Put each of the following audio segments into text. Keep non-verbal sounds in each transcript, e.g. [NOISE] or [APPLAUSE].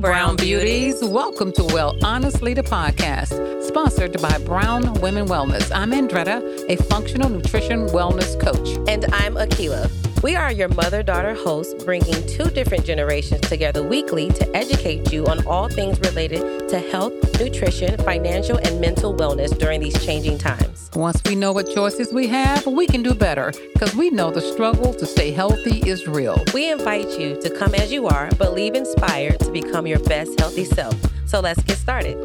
Brown Beauties. Welcome to Well Honestly, the podcast, sponsored by Brown Women Wellness. I'm Andretta, a functional nutrition wellness coach. And I'm Akila. We are your mother daughter hosts, bringing two different generations together weekly to educate you on all things related to health, nutrition, financial, and mental wellness during these changing times. Once we know what choices we have, we can do better because we know the struggle to stay healthy is real. We invite you to come as you are, but leave inspired to become your best healthy self. So let's get started.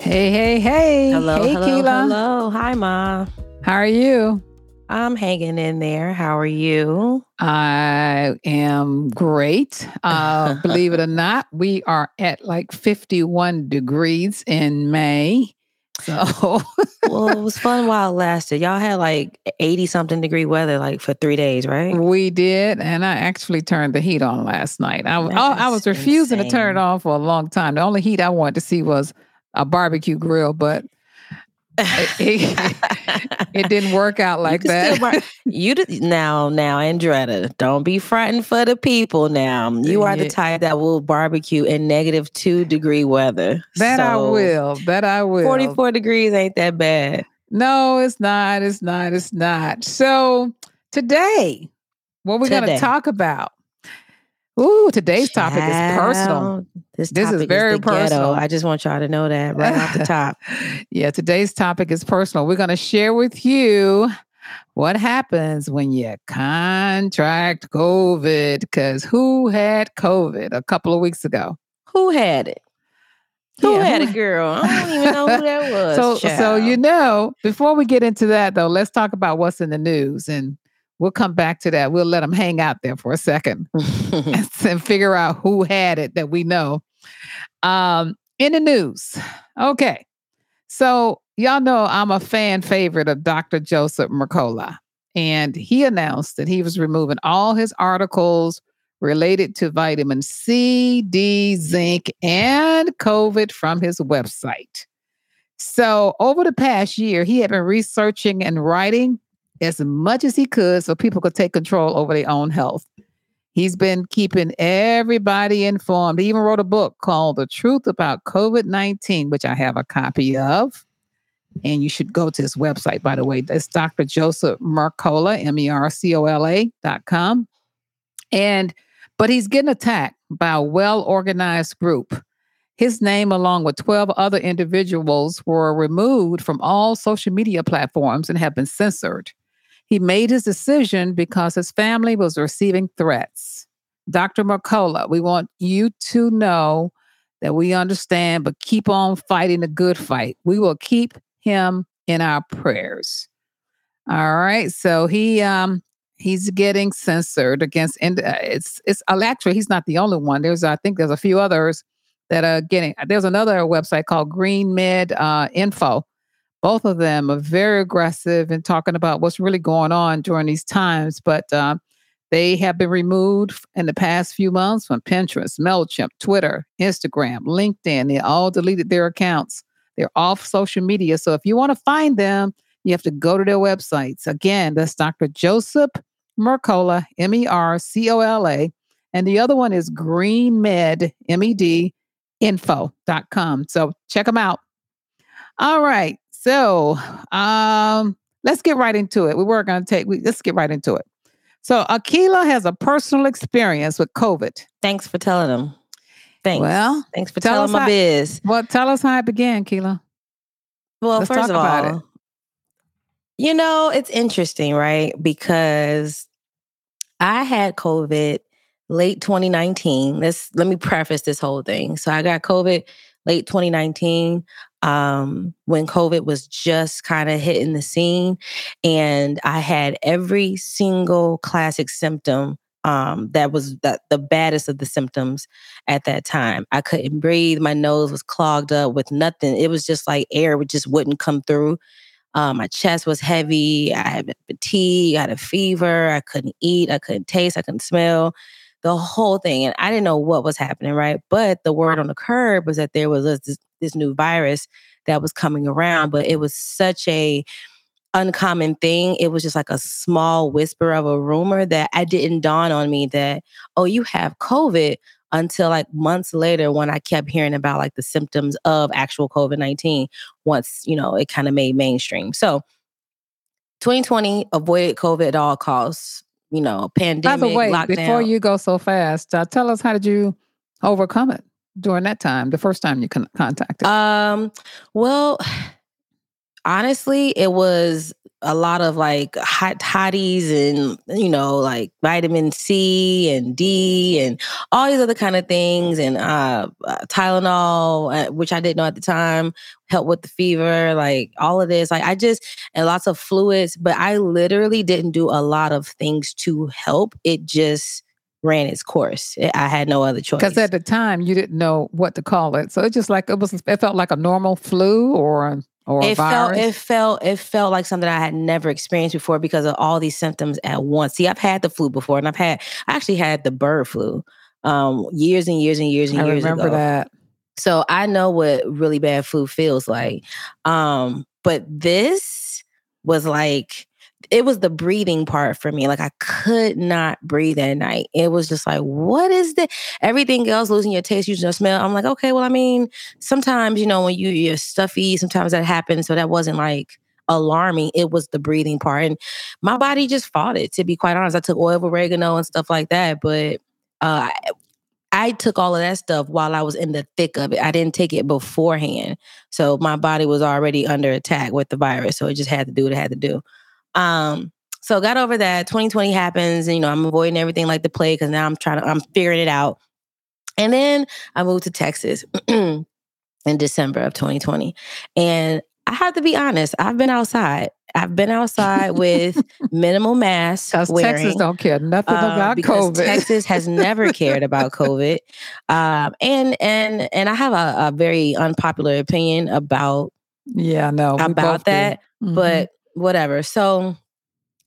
Hey, hey, hey. Hello, hey, hello, Keela. hello. Hi, Ma. How are you? I'm hanging in there. How are you? I am great. Uh, [LAUGHS] believe it or not, we are at like 51 degrees in May. So, [LAUGHS] well, it was fun while it lasted. Y'all had like 80 something degree weather like for three days, right? we did. And I actually turned the heat on last night. I was That's refusing to turn it insane. on for a long time. The only heat I wanted to see was a barbecue grill, but it, [LAUGHS] it didn't work out like You that. you d- now, now, Andretta, don't be fronting for the people. Now, you are the type that will barbecue in negative two degree weather. that I will. That I will. Forty-four degrees ain't that bad. No, it's not. It's not. It's not. So today, what we're going to talk about. Ooh, today's topic is personal. Child, This, This is very ghetto. personal. I just want y'all to know that right off the top. [LAUGHS] yeah, today's topic is personal. We're going to share with you what happens when you contract COVID. Because who had COVID a couple of weeks ago? Who had it? Who Yeah, had it, girl? I don't even know who that was. [LAUGHS] so, so you know, before we get into that, though, let's talk about what's in the news, and we'll come back to that. We'll let them hang out there for a second. [LAUGHS] and, and figure out who had it that we know. Um, in the news. Okay. So y'all know I'm a fan favorite of Dr. Joseph Mercola. And he announced that he was removing all his articles related to vitamin C, D, zinc, and COVID from his website. So over the past year, he had been researching and writing as much as he could so people could take control over their own health. He's been keeping everybody informed. He even wrote a book called The Truth About COVID 19, which I have a copy of. And you should go to his website, by the way. That's Dr. Joseph Mercola, M E R C O L A dot com. And, but he's getting attacked by a well organized group. His name, along with 12 other individuals, were removed from all social media platforms and have been censored. He made his decision because his family was receiving threats. Dr. Mercola, we want you to know that we understand, but keep on fighting the good fight. We will keep him in our prayers. All right. So he um he's getting censored against and uh, it's it's uh, actually he's not the only one. There's I think there's a few others that are getting there's another website called Green Med uh, Info both of them are very aggressive in talking about what's really going on during these times. But uh, they have been removed in the past few months from Pinterest, MailChimp, Twitter, Instagram, LinkedIn. They all deleted their accounts. They're off social media. So if you want to find them, you have to go to their websites. Again, that's Dr. Joseph Mercola, M E R C O L A. And the other one is Green Med, M E D, info.com. So check them out. All right. So um, let's get right into it. We were going to take, we, let's get right into it. So Akila has a personal experience with COVID. Thanks for telling them. Thanks. Well, thanks for tell telling my how- biz. Well, tell us how it began, Keela. Well, Let's first of all, it. you know, it's interesting, right? Because I had COVID late 2019. Let's let me preface this whole thing. So I got COVID late 2019 um, when COVID was just kind of hitting the scene. And I had every single classic symptom um, that was the, the baddest of the symptoms at that time. I couldn't breathe. My nose was clogged up with nothing. It was just like air would just wouldn't come through. Um, my chest was heavy. I had fatigue. I had a fever. I couldn't eat. I couldn't taste. I couldn't smell. The whole thing, and I didn't know what was happening. Right, but the word on the curb was that there was this, this new virus that was coming around. But it was such a uncommon thing. It was just like a small whisper of a rumor that I didn't dawn on me that, oh, you have COVID until like months later when I kept hearing about like the symptoms of actual COVID 19 once, you know, it kind of made mainstream. So 2020 avoided COVID at all costs, you know, pandemic. By the way, lockdown. before you go so fast, uh, tell us how did you overcome it during that time, the first time you con- contacted? Um, well, [SIGHS] honestly, it was a lot of like hot toddies and you know like vitamin C and D and all these other kind of things and uh, Tylenol, uh, which I didn't know at the time, help with the fever. Like all of this, like I just and lots of fluids, but I literally didn't do a lot of things to help. It just ran its course. I had no other choice. Because at the time you didn't know what to call it, so it just like it was. It felt like a normal flu or or it virus? felt it felt it felt like something I had never experienced before because of all these symptoms at once. See, I've had the flu before, and I've had I actually had the bird flu um, years and years and years and I years remember ago. that. So I know what really bad flu feels like. Um, but this was like it was the breathing part for me. Like I could not breathe at night. It was just like, what is that? Everything else, losing your taste, losing your smell. I'm like, okay, well, I mean, sometimes, you know, when you, you're stuffy, sometimes that happens. So that wasn't like alarming. It was the breathing part. And my body just fought it, to be quite honest. I took oil of oregano and stuff like that. But uh, I took all of that stuff while I was in the thick of it. I didn't take it beforehand. So my body was already under attack with the virus. So it just had to do what it had to do. Um, so got over that. 2020 happens, and you know, I'm avoiding everything like the plague because now I'm trying to, I'm figuring it out. And then I moved to Texas [CLEARS THROAT] in December of 2020. And I have to be honest, I've been outside. I've been outside with [LAUGHS] minimal masks. Because Texas don't care nothing uh, about COVID. Texas has never cared about [LAUGHS] COVID, um, and and and I have a, a very unpopular opinion about yeah, no, about that Mhm. but whatever. So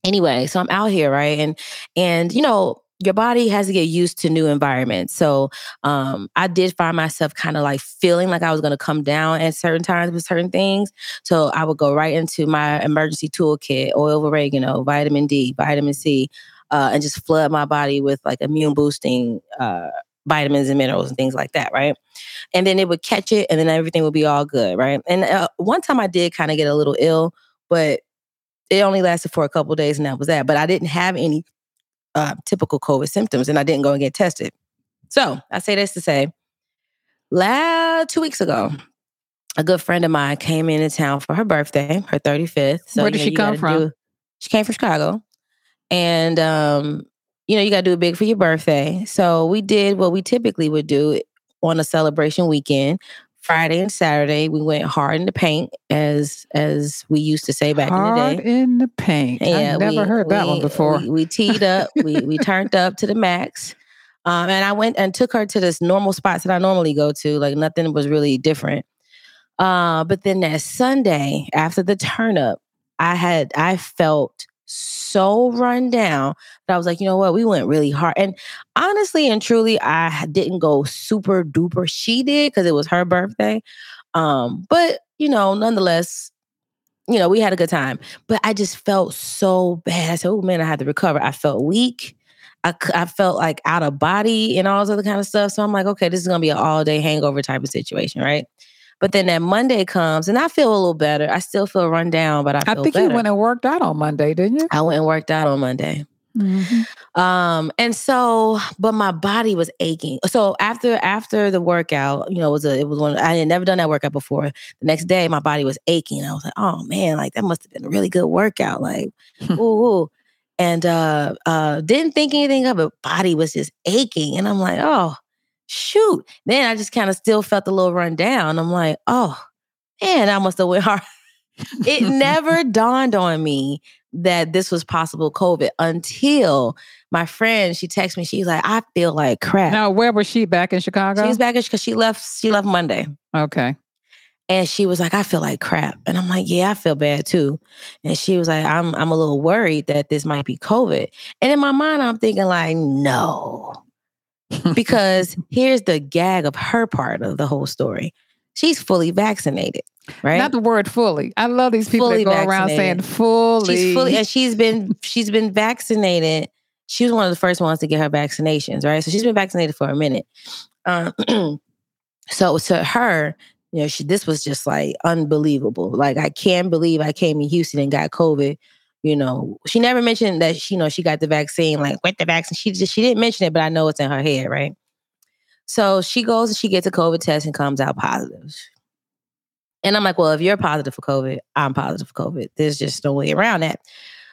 anyway, so I'm out here, right? And and you know, your body has to get used to new environments. So um I did find myself kind of like feeling like I was gonna come down at certain times with certain things. So I would go right into my emergency toolkit, oil of oregano, vitamin D, vitamin C, uh, and just flood my body with like immune boosting uh vitamins and minerals and things like that, right? And then it would catch it and then everything would be all good, right? And uh, one time I did kind of get a little ill, but it only lasted for a couple days and that was that. But I didn't have any uh, typical COVID symptoms and I didn't go and get tested. So I say this to say, la two weeks ago, a good friend of mine came into town for her birthday, her 35th. So, Where you did know, she come from? do- she came from Chicago. And um, you know, you gotta do it big for your birthday. So we did what we typically would do on a celebration weekend. Friday and Saturday, we went hard in the paint, as as we used to say back Hard in the day. Hard in the paint. I never we- heard that one before. We, we teed up, we we turned up to the max. Um, and I went and took her to this normal spots that I normally go to. Like nothing was really different. Uh, but then that Sunday after the turn up, I had I felt so run down that I was like, you know what, we went really hard. And honestly and truly, I didn't go super duper. She did because it was her birthday. Um, but you know, nonetheless, you know, we had a good time. But I just felt so bad. I said, oh man, I had to recover. I felt weak. I felt like out of body and all this other kind of stuff. So I'm like, okay, this is gonna be an all day hangover type of situation, right? But then that Monday comes and I feel a little better. I still feel run down, but I I think better. you went and worked out on Monday, didn't you? I went and worked out on Monday. Mhm. Um, and so, but my body was aching. So after after the workout, you know, it was a it was one I had never done that workout before. The next day, my body was aching. I was like, oh man, like that must have been a really good workout. Like, [LAUGHS] ooh, ooh. And uh uh didn't think anything of it. Body was just aching. And I'm like, oh shoot. Then I just kind of still felt a little run down. I'm like, oh man, I must have went hard. it [LAUGHS] never dawned on me that this was possible COVID until my friend, she texted me, she's like, I feel like crap. Now, where was she back in Chicago? She's back because she left, she left Monday. Okay. And she was like, I feel like crap. And I'm like, yeah, I feel bad too. And she was like, I'm I'm a little worried that this might be COVID. And in my mind, I'm thinking, like, no. Because here's the gag of her part of the whole story. She's fully vaccinated. Right. Not the word fully. I love these people Fully that go around saying fully. She's fully and she's been she's been vaccinated. She was one of the first ones to get her vaccinations, right? So she's been vaccinated for a minute. Um, [CLEARS THROAT] so to her, you know, she this was just like unbelievable. Like I can't believe I came in Houston and got COVID. You know, she never mentioned that she, you know, she got the vaccine, like with the vaccine. She just she didn't mention it, but I know it's in her head, right? So she goes and she gets a COVID test and comes out positive. And I'm like, well, if you're positive for COVID, I'm positive for COVID. There's just no way around that.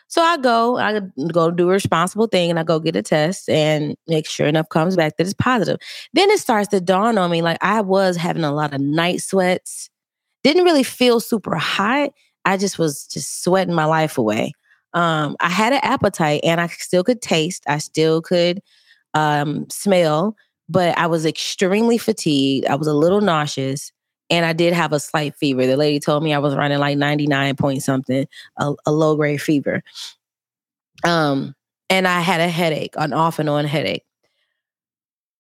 So I go, I go do a responsible thing and I go get a test and make sure enough comes back that it's positive. Then it starts to dawn on me like I was having a lot of night sweats. Didn't really feel super hot. I just was just sweating my life away. Um, I had an appetite and I still could taste. I still could um, smell, but I was extremely fatigued. I was a little nauseous and I did have a slight fever. The lady told me I was running like 99 point something, a, a low grade fever. Um, and I had a headache, an off and on headache.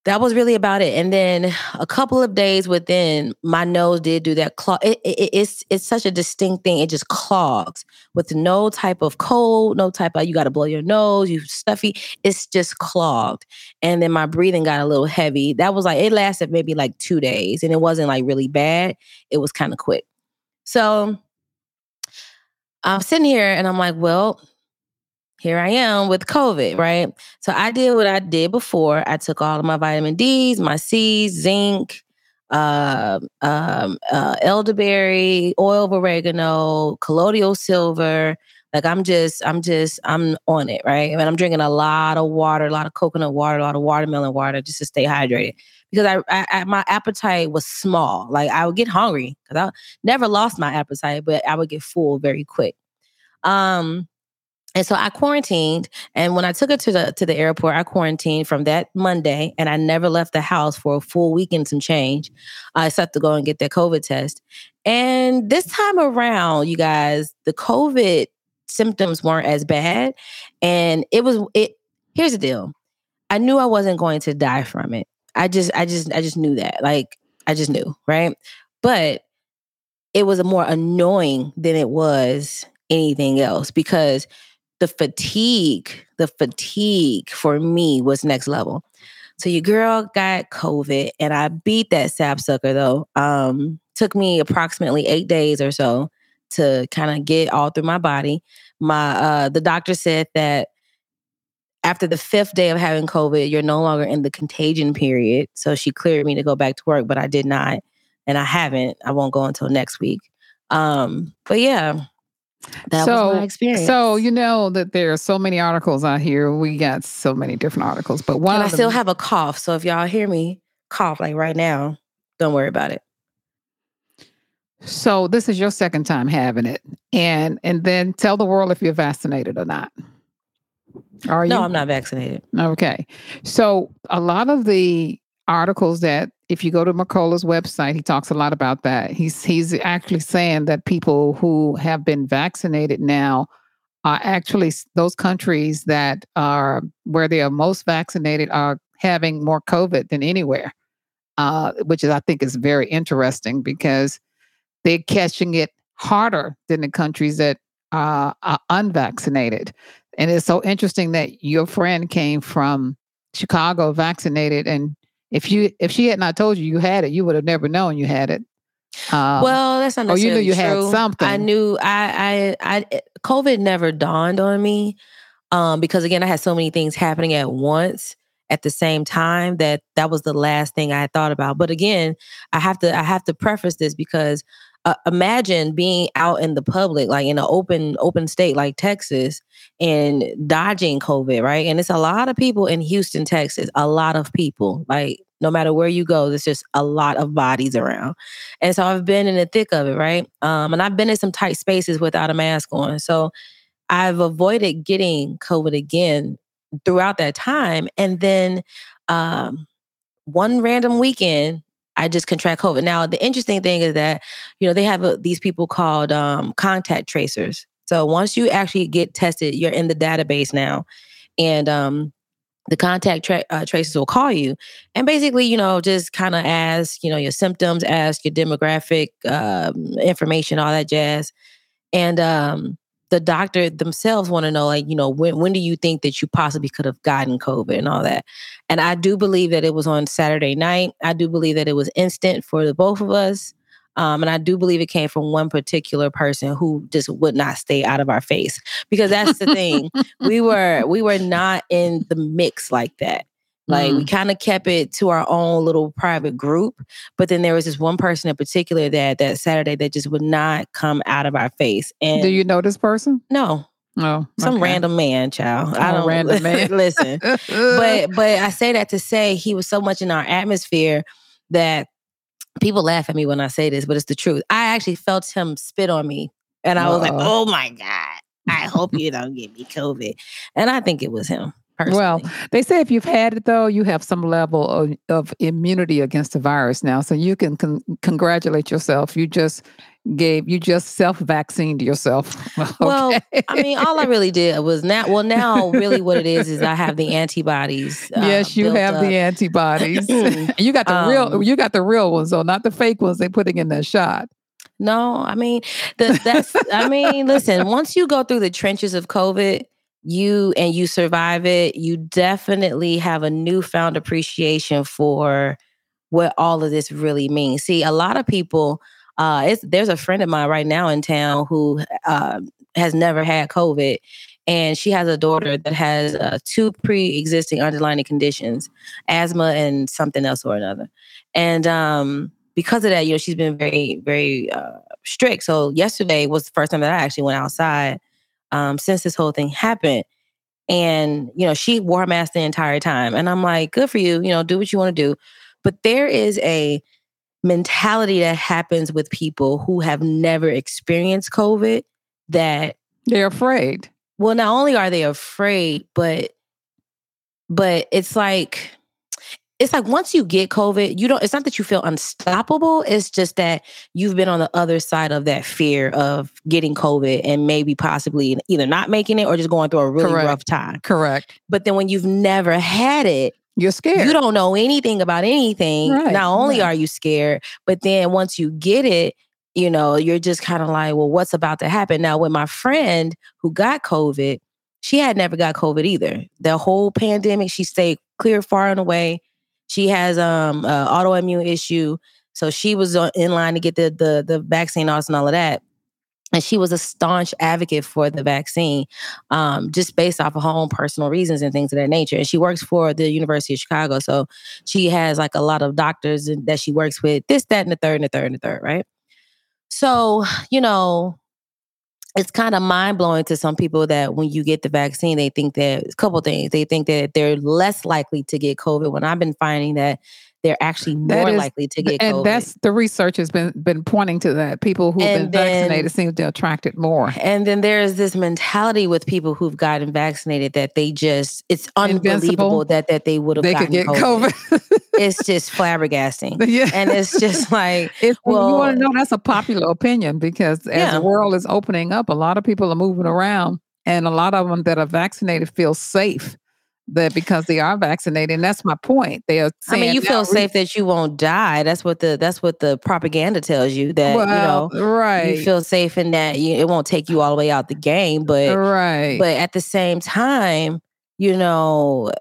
That was really about it. And then a couple of days within, my nose did do that clog. It, it, it's it's such a distinct thing. It just clogs with no type of cold, no type of you got to blow your nose, you stuffy. It's just clogged. And then my breathing got a little heavy. That was like it lasted maybe like two days, and it wasn't like really bad. It was kind of quick. So I'm sitting here and I'm like, well, here I am with COVID, right? So I did what I did before. I took all of my vitamin D's, my C's, zinc, uh, um, uh, elderberry, oil of oregano, colloidal silver. Like I'm just, I'm just, I'm on it, right? And I'm drinking a lot of water, a lot of coconut water, a lot of watermelon water, just to stay hydrated. Because I, I, I my appetite was small. Like I would get hungry because I never lost my appetite, but I would get full very quick. Um, and so I quarantined, and when I took her to the to the airport, I quarantined from that Monday, and I never left the house for a full week and some change. I except to go and get that COVID test. And this time around, you guys, the COVID symptoms weren't as bad, and it was it. Here's the deal: I knew I wasn't going to die from it. I just, I just, I just knew that. Like, I just knew, right? But it was more annoying than it was anything else because the fatigue, the fatigue for me was next level. So your girl got COVID and I beat that sapsucker though. Um, took me approximately eight days or so to kind of get all through my body. My uh the doctor said that after the fifth day of having COVID, you're no longer in the contagion period. So she cleared me to go back to work, but I did not. And I haven't. I won't go until next week. Um, but yeah, that so, was my experience. So you know that there are so many articles out here. We got so many different articles, but one and I of still them, have a cough. So if y'all hear me cough like right now, don't worry about it. so this is your second time having it, and and then tell the world if you're vaccinated or not. Are you? No, I'm not vaccinated. Okay. So a lot of the articles that if you go to McCullough's website, he talks a lot about that. He's he's actually saying that people who have been vaccinated now are actually those countries that are where they are most vaccinated are having more COVID than anywhere. Uh, which is I think is very interesting because they're catching it harder than the countries that uh, are unvaccinated. And it's so interesting that your friend came from Chicago vaccinated, and if you if she had not told you you had it, you would have never known you had it. Um, well, that's not oh, you knew you had true. something. I knew I I I COVID never dawned on me. Um, because again, I had so many things happening at once at the same time that that was the last thing I had thought about. But again, I have to I have to preface this because uh, imagine being out in the public, like in an open open state like Texas, and dodging COVID, right? And it's a lot of people in Houston, Texas. A lot of people, like no matter where you go, there's just a lot of bodies around. And so I've been in the thick of it, right? Um, and I've been in some tight spaces without a mask on. So I've avoided getting COVID again throughout that time. And then um, one random weekend, I just contract COVID. Now, the interesting thing is that, you know, they have uh, these people called um, contact tracers. So once you actually get tested, you're in the database now. And um, the contact tra- uh, tracers will call you and basically you know just kind of ask you know your symptoms ask your demographic um, information all that jazz and um, the doctor themselves want to know like you know when, when do you think that you possibly could have gotten covid and all that and i do believe that it was on saturday night i do believe that it was instant for the both of us um, and I do believe it came from one particular person who just would not stay out of our face because that's the thing. we were we were not in the mix like that. Like mm. we kind of kept it to our own little private group, but then there was this one person in particular that that Saturday that just would not come out of our face. And do you know this person? No, Oh, some okay. random man, child. Oh, I don't random [LAUGHS] man. listen, [LAUGHS] but but I say that to say he was so much in our atmosphere that people laugh at me when I say this, but it's the truth. I actually felt him spit on me, and I was like. "Oh my god! I hope you don't get me COVID." And I think it was him. Well, they say if you've had it though, you have some level of, of immunity against the virus now, so you can con- congratulate yourself. You just gave you just self vaccinated yourself. [LAUGHS] Well, I mean, all I really did was now. Well, now really, what it is is I have the antibodies. uh, yes, you have up. the antibodies. [CLEARS THROAT] you got the real. Um, You got the real ones, though, not the fake ones they putting in that shot. No, I mean the, that's. I mean, listen. Once you go through the trenches of COVID, you and you survive it, you definitely have a newfound appreciation for what all of this really means. See, a lot of people. Uh, there's a friend of mine right now in town who uh, has never had COVID, and she has a daughter that has uh, two pre-existing underlying conditions, asthma and something else or another. And um, because of that, you know, she's been very, very uh, strict. So yesterday was the first time that I actually went outside um, since this whole thing happened. And, you know, she wore a mask the entire time. And I'm like, good for you, you know, do what you want to do. But there is a mentality that happens with people who have never experienced COVID that They're afraid. well not only are they afraid but but it's like it's like once you get covid you don't it's not that you feel unstoppable it's just that you've been on the other side of that fear of getting covid and maybe possibly either not making it or just going through a really Correct. rough time Correct. but then when you've never had it You're scared. you don't know anything about anything. Right, Not only right. are you scared, but then once you get it, you know, you're just kind of like, well, what's about to happen? Now, with my friend who got COVID, she had never got COVID either. The whole pandemic, she stayed clear, far and away. She has um a autoimmune issue, so she was in line to get the the the vaccine also and all of that. And she was a staunch advocate for the vaccine, um, just based off of her own personal reasons and things of that nature. And she works for the University of Chicago, so she has like a lot of doctors that she works with. This, that, and the third, and the third, and the third, right? So you know, it's kind of mind blowing to some people that when you get the vaccine, they think that a couple things. They think that they're less likely to get COVID. When I've been finding that they're actually more is- likely to get and COVID. that's the research has been been pointing to that. People who've And been then- vaccinated seem to attract it more. And then there's this mentality with people who've gotten vaccinated that they just it's unbelievable Invincible. that that they would have They gotten could get COVID. COVID. [LAUGHS] It's just flabbergasting. [LAUGHS] yeah. And it's just like It's, you want to know that's a popular opinion because as Yeah. the world is opening up, a lot of people are moving around, and a lot of them that are vaccinated feel safe that because they are vaccinated. And that's my point. They are I mean, you feel safe that you won't die. That's what the that's what the propaganda tells you that Well, you know right, you feel safe in that you, it won't take you all the way out the game, but right. but at the same time, you know,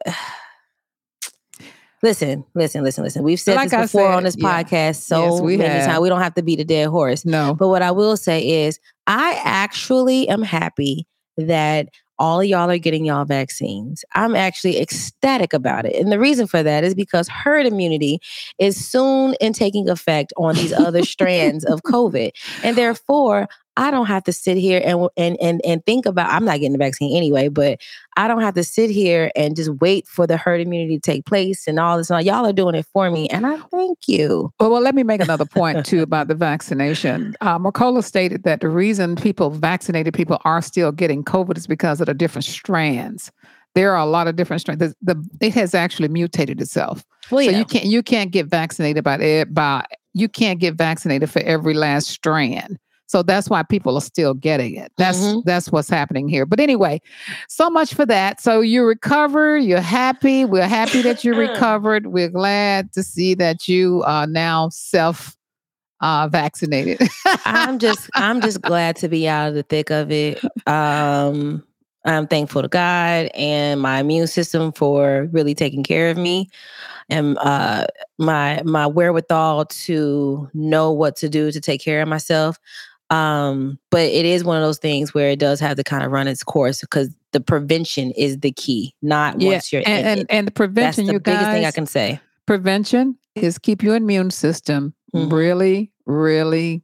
listen, listen, listen, listen. We've said Like this before on said, this yeah. podcast so Yes, we many have. times. We don't have to beat a dead horse. no, But what I will say is, I actually am happy that all of y'all are getting y'all vaccines. I'm actually ecstatic about it. And the reason for that is because herd immunity is soon in taking effect on these other [LAUGHS] strands of COVID. And therefore, I don't have to sit here and and and and think about I'm not getting the vaccine anyway, but I don't have to sit here and just wait for the herd immunity to take place and all this. and all. Y'all are doing it for me. And I thank you. Well, well, let me make another point too [LAUGHS] about the vaccination. Uh, Mercola stated that the reason people, vaccinated people, are still getting COVID is because of the different strands. There are a lot of different strands. The, the it has actually mutated itself. Well, So yeah. you can't you can't get vaccinated by it by you can't get vaccinated for every last strand. So that's why people are still getting it. That's mm-hmm. that's what's happening here. But anyway, so much for that. So you recover, you're happy. We're happy that you [LAUGHS] recovered. We're glad to see that you are now self uh, vaccinated. I'm just I'm just [LAUGHS] glad to be out of the thick of it. Um I'm thankful to God and my immune system for really taking care of me and uh, my my wherewithal to know what to do to take care of myself. Um, but it is one of those things where it does have to kind of run its course because the prevention is the key, not yeah. once you're and, and, and, the prevention. That's the biggest guys, thing I can say. Prevention is keep your immune system mm-hmm. really, really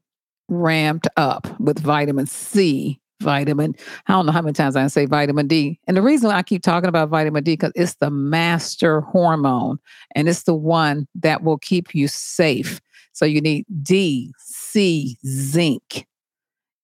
ramped up with vitamin C, vitamin. I don't know how many times I say vitamin D. And the reason I keep talking about vitamin D because it's the master hormone and it's the one that will keep you safe. So you need D, C, zinc.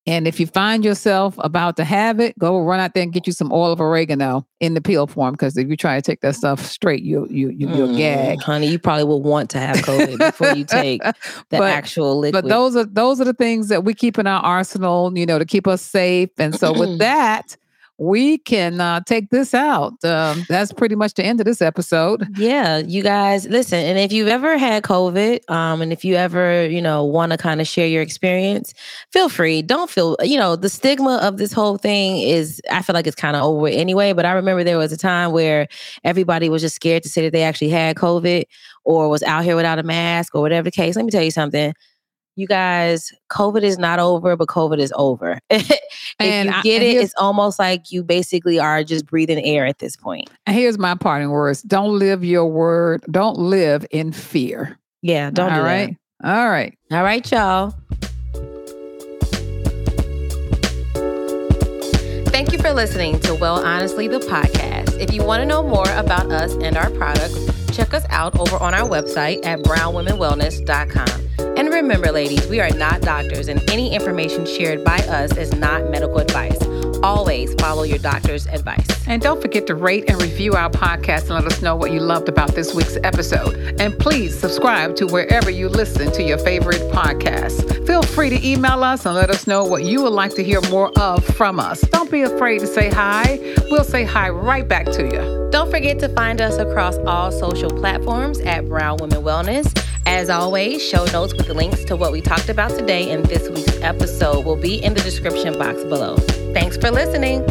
And if you find yourself about to have it, go run out there and get you some oil of oregano in the peel form. Because if you try to take that stuff straight, you you, you will mm, gag. Honey, you probably will want to have COVID before you take [LAUGHS] the but, actual liquid. But those are those are the things that we keep in our arsenal, you know, to keep us safe. And so with that, we can uh, take this out. Um, that's pretty much the end of this episode. Yeah, you guys listen. And if you've ever had COVID, um, and if you ever, you know, want to kind of share your experience, feel free. Don't feel, you know, the stigma of this whole thing is, I feel like it's kind of over anyway. But I remember there was a time where everybody was just scared to say that they actually had COVID or was out here without a mask or whatever the case. Let me tell you something you guys, COVID is not over, but COVID is over. [LAUGHS] if and you get I, it, it's almost like you basically are just breathing air at this point. And here's my parting words: Don't live your word. Don't live in fear. Yeah, don't. All do right. That. All right. All right, y'all. Thank you for listening to Well Honestly, the podcast. If you want to know more about us and our products, check us out over on our website at brownwomenwellness.com. And remember, ladies, we are not doctors, and any information shared by us is not medical advice. Always follow your doctor's advice. And don't forget to rate and review our podcast and let us know what you loved about this week's episode. And please subscribe to wherever you listen to your favorite podcasts. Feel free to email us and let us know what you would like to hear more of from us. Don't be afraid to say hi. We'll say hi right back to you. Don't forget to find us across all social platforms at Brown Women Wellness. As always, show notes with links to what we talked about today in this week's episode will be in the description box below. Thanks for listening.